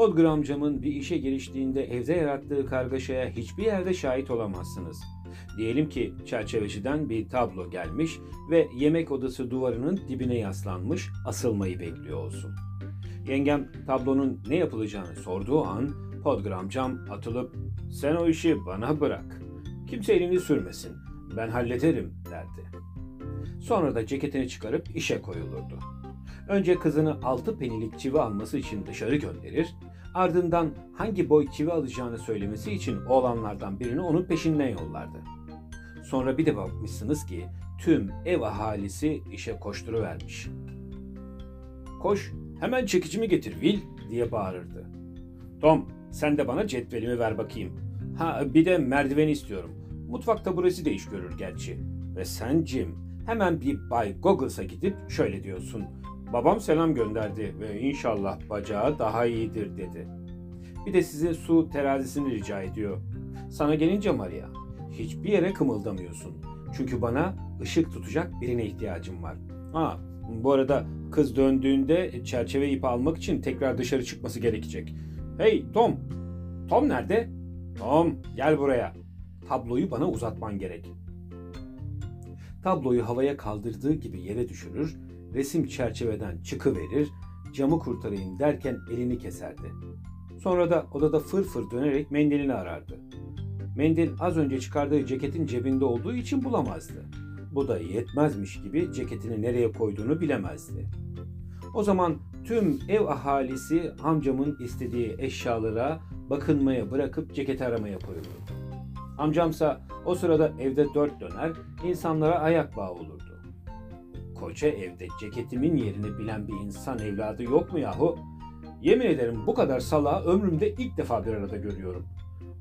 Podgır amcamın bir işe giriştiğinde evde yarattığı kargaşaya hiçbir yerde şahit olamazsınız. Diyelim ki çerçeveciden bir tablo gelmiş ve yemek odası duvarının dibine yaslanmış asılmayı bekliyor olsun. Yengem tablonun ne yapılacağını sorduğu an Podgır amcam atılıp sen o işi bana bırak. Kimse elini sürmesin. Ben hallederim derdi. Sonra da ceketini çıkarıp işe koyulurdu. Önce kızını altı penilik çivi alması için dışarı gönderir, ardından hangi boy çivi alacağını söylemesi için oğlanlardan birini onun peşinden yollardı. Sonra bir de bakmışsınız ki tüm ev ahalisi işe koşturuvermiş. Koş, hemen çekicimi getir Will diye bağırırdı. Tom, sen de bana cetvelimi ver bakayım. Ha bir de merdiven istiyorum. Mutfak taburesi de iş görür gerçi. Ve sen Jim, hemen bir Bay Goggles'a gidip şöyle diyorsun. Babam selam gönderdi ve inşallah bacağı daha iyidir dedi. Bir de sizin su terazisini rica ediyor. Sana gelince Maria, hiçbir yere kımıldamıyorsun. Çünkü bana ışık tutacak birine ihtiyacım var. Ha, bu arada kız döndüğünde çerçeve ipi almak için tekrar dışarı çıkması gerekecek. Hey Tom! Tom nerede? Tom gel buraya. Tabloyu bana uzatman gerek. Tabloyu havaya kaldırdığı gibi yere düşürür, resim çerçeveden çıkıverir, camı kurtarayım derken elini keserdi. Sonra da odada fır fır dönerek mendilini arardı. Mendil az önce çıkardığı ceketin cebinde olduğu için bulamazdı. Bu da yetmezmiş gibi ceketini nereye koyduğunu bilemezdi. O zaman tüm ev ahalisi amcamın istediği eşyalara bakınmaya bırakıp ceketi aramaya koyulurdu. Amcamsa o sırada evde dört döner, insanlara ayak bağı olurdu. Koca evde ceketimin yerini bilen bir insan evladı yok mu yahu? Yemin ederim bu kadar salağı ömrümde ilk defa bir arada görüyorum.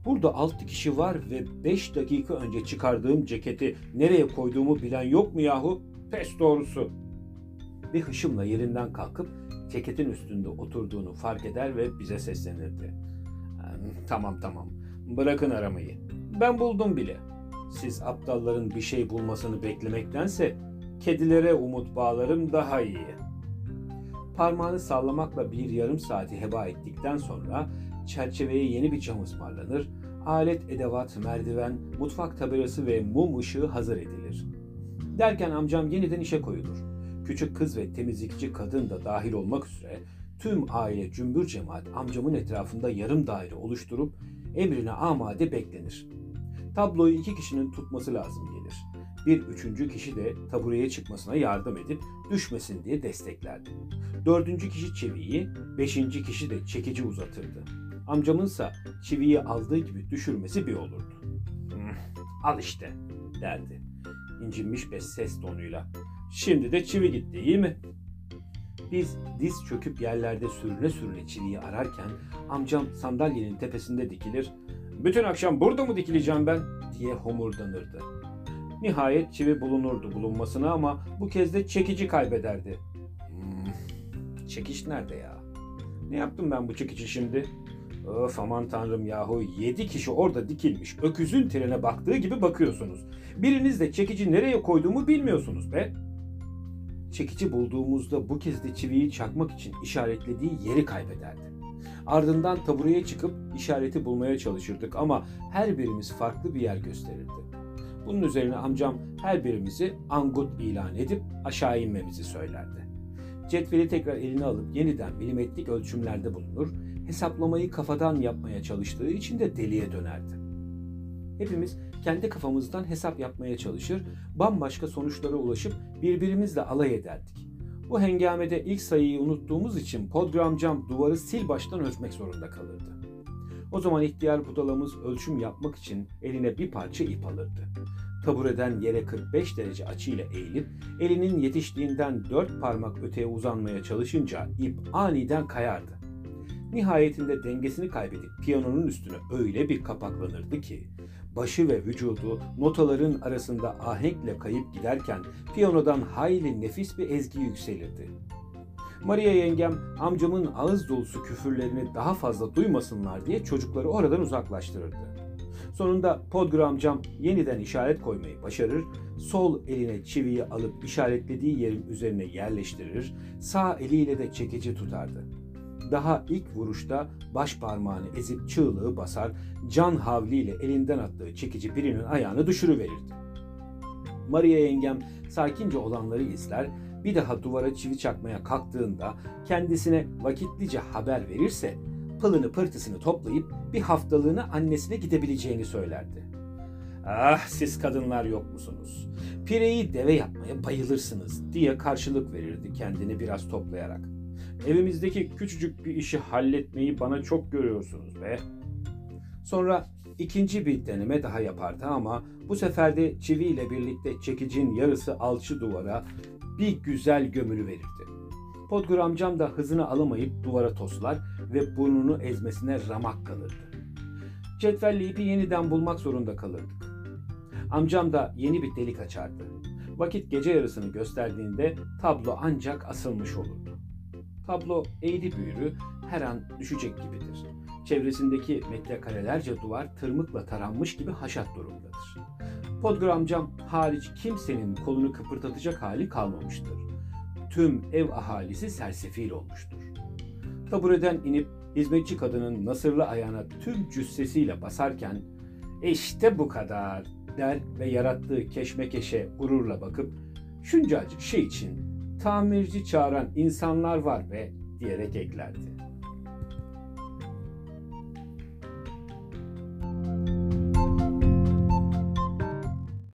Burada altı kişi var ve beş dakika önce çıkardığım ceketi nereye koyduğumu bilen yok mu yahu? Pes doğrusu. Bir hışımla yerinden kalkıp ceketin üstünde oturduğunu fark eder ve bize seslenirdi. Tamam tamam, bırakın aramayı. Ben buldum bile. Siz aptalların bir şey bulmasını beklemektense kedilere umut bağlarım daha iyi. Parmağını sallamakla bir yarım saati heba ettikten sonra çerçeveye yeni bir cam ısmarlanır, alet, edevat, merdiven, mutfak tabelası ve mum ışığı hazır edilir. Derken amcam yeniden işe koyulur. Küçük kız ve temizlikçi kadın da dahil olmak üzere tüm aile cümbür cemaat amcamın etrafında yarım daire oluşturup emrine amade beklenir. Tabloyu iki kişinin tutması lazım gelir. Bir üçüncü kişi de tabureye çıkmasına yardım edip düşmesin diye desteklerdi. Dördüncü kişi çiviyi, beşinci kişi de çekici uzatırdı. Amcamınsa çiviyi aldığı gibi düşürmesi bir olurdu. Al işte derdi. İncinmiş bir ses tonuyla. Şimdi de çivi gitti iyi mi? Biz diz çöküp yerlerde sürüne sürüne çiviyi ararken amcam sandalyenin tepesinde dikilir. Bütün akşam burada mı dikileceğim ben diye homurdanırdı. Nihayet çivi bulunurdu bulunmasına ama bu kez de çekici kaybederdi. Hmm, çekiş nerede ya? Ne yaptım ben bu çekici şimdi? Öf aman tanrım yahu yedi kişi orada dikilmiş öküzün trene baktığı gibi bakıyorsunuz. Biriniz de çekici nereye koyduğumu bilmiyorsunuz be. Çekici bulduğumuzda bu kez de çiviyi çakmak için işaretlediği yeri kaybederdi. Ardından tabureye çıkıp işareti bulmaya çalışırdık ama her birimiz farklı bir yer gösterirdi. Bunun üzerine amcam her birimizi angut ilan edip aşağı inmemizi söylerdi. Cetveli tekrar eline alıp yeniden milimetrik ölçümlerde bulunur, hesaplamayı kafadan yapmaya çalıştığı için de deliye dönerdi. Hepimiz kendi kafamızdan hesap yapmaya çalışır, bambaşka sonuçlara ulaşıp birbirimizle alay ederdik. Bu hengamede ilk sayıyı unuttuğumuz için podgramcam duvarı sil baştan ölçmek zorunda kalırdı. O zaman ihtiyar budalamız ölçüm yapmak için eline bir parça ip alırdı. Tabureden yere 45 derece açıyla eğilip elinin yetiştiğinden dört parmak öteye uzanmaya çalışınca ip aniden kayardı. Nihayetinde dengesini kaybedip piyanonun üstüne öyle bir kapaklanırdı ki başı ve vücudu notaların arasında ahenkle kayıp giderken piyanodan hayli nefis bir ezgi yükselirdi. Maria yengem amcamın ağız dolusu küfürlerini daha fazla duymasınlar diye çocukları oradan uzaklaştırırdı. Sonunda Podgr amcam yeniden işaret koymayı başarır, sol eline çiviyi alıp işaretlediği yerin üzerine yerleştirir, sağ eliyle de çekici tutardı. daha ilk vuruşta baş parmağını ezip çığlığı basar, can havliyle elinden attığı çekici birinin ayağını düşürüverirdi. Maria yengem sakince olanları izler, bir daha duvara çivi çakmaya kalktığında kendisine vakitlice haber verirse pılını pırtısını toplayıp bir haftalığına annesine gidebileceğini söylerdi. Ah siz kadınlar yok musunuz? Pireyi deve yapmaya bayılırsınız diye karşılık verirdi kendini biraz toplayarak. Evimizdeki küçücük bir işi halletmeyi bana çok görüyorsunuz be. Sonra ikinci bir deneme daha yapardı ama bu sefer de çiviyle birlikte çekicin yarısı alçı duvara bir güzel gömülü verirdi. Podgur amcam da hızını alamayıp duvara toslar ve burnunu ezmesine ramak kalırdı. Cetvelle ipi yeniden bulmak zorunda kalırdık. Amcam da yeni bir delik açardı. Vakit gece yarısını gösterdiğinde tablo ancak asılmış olurdu. Tablo eğri büğrü her an düşecek gibidir. Çevresindeki metrekarelerce duvar tırmıkla taranmış gibi haşat durumdadır. Podgur amcam hariç kimsenin kolunu kıpırdatacak hali kalmamıştır. Tüm ev ahalisi sersefil olmuştur. Tabureden inip hizmetçi kadının nasırlı ayağına tüm cüssesiyle basarken işte bu kadar der ve yarattığı keşmekeşe gururla bakıp şuncacık şey için tamirci çağıran insanlar var be diyerek eklerdi.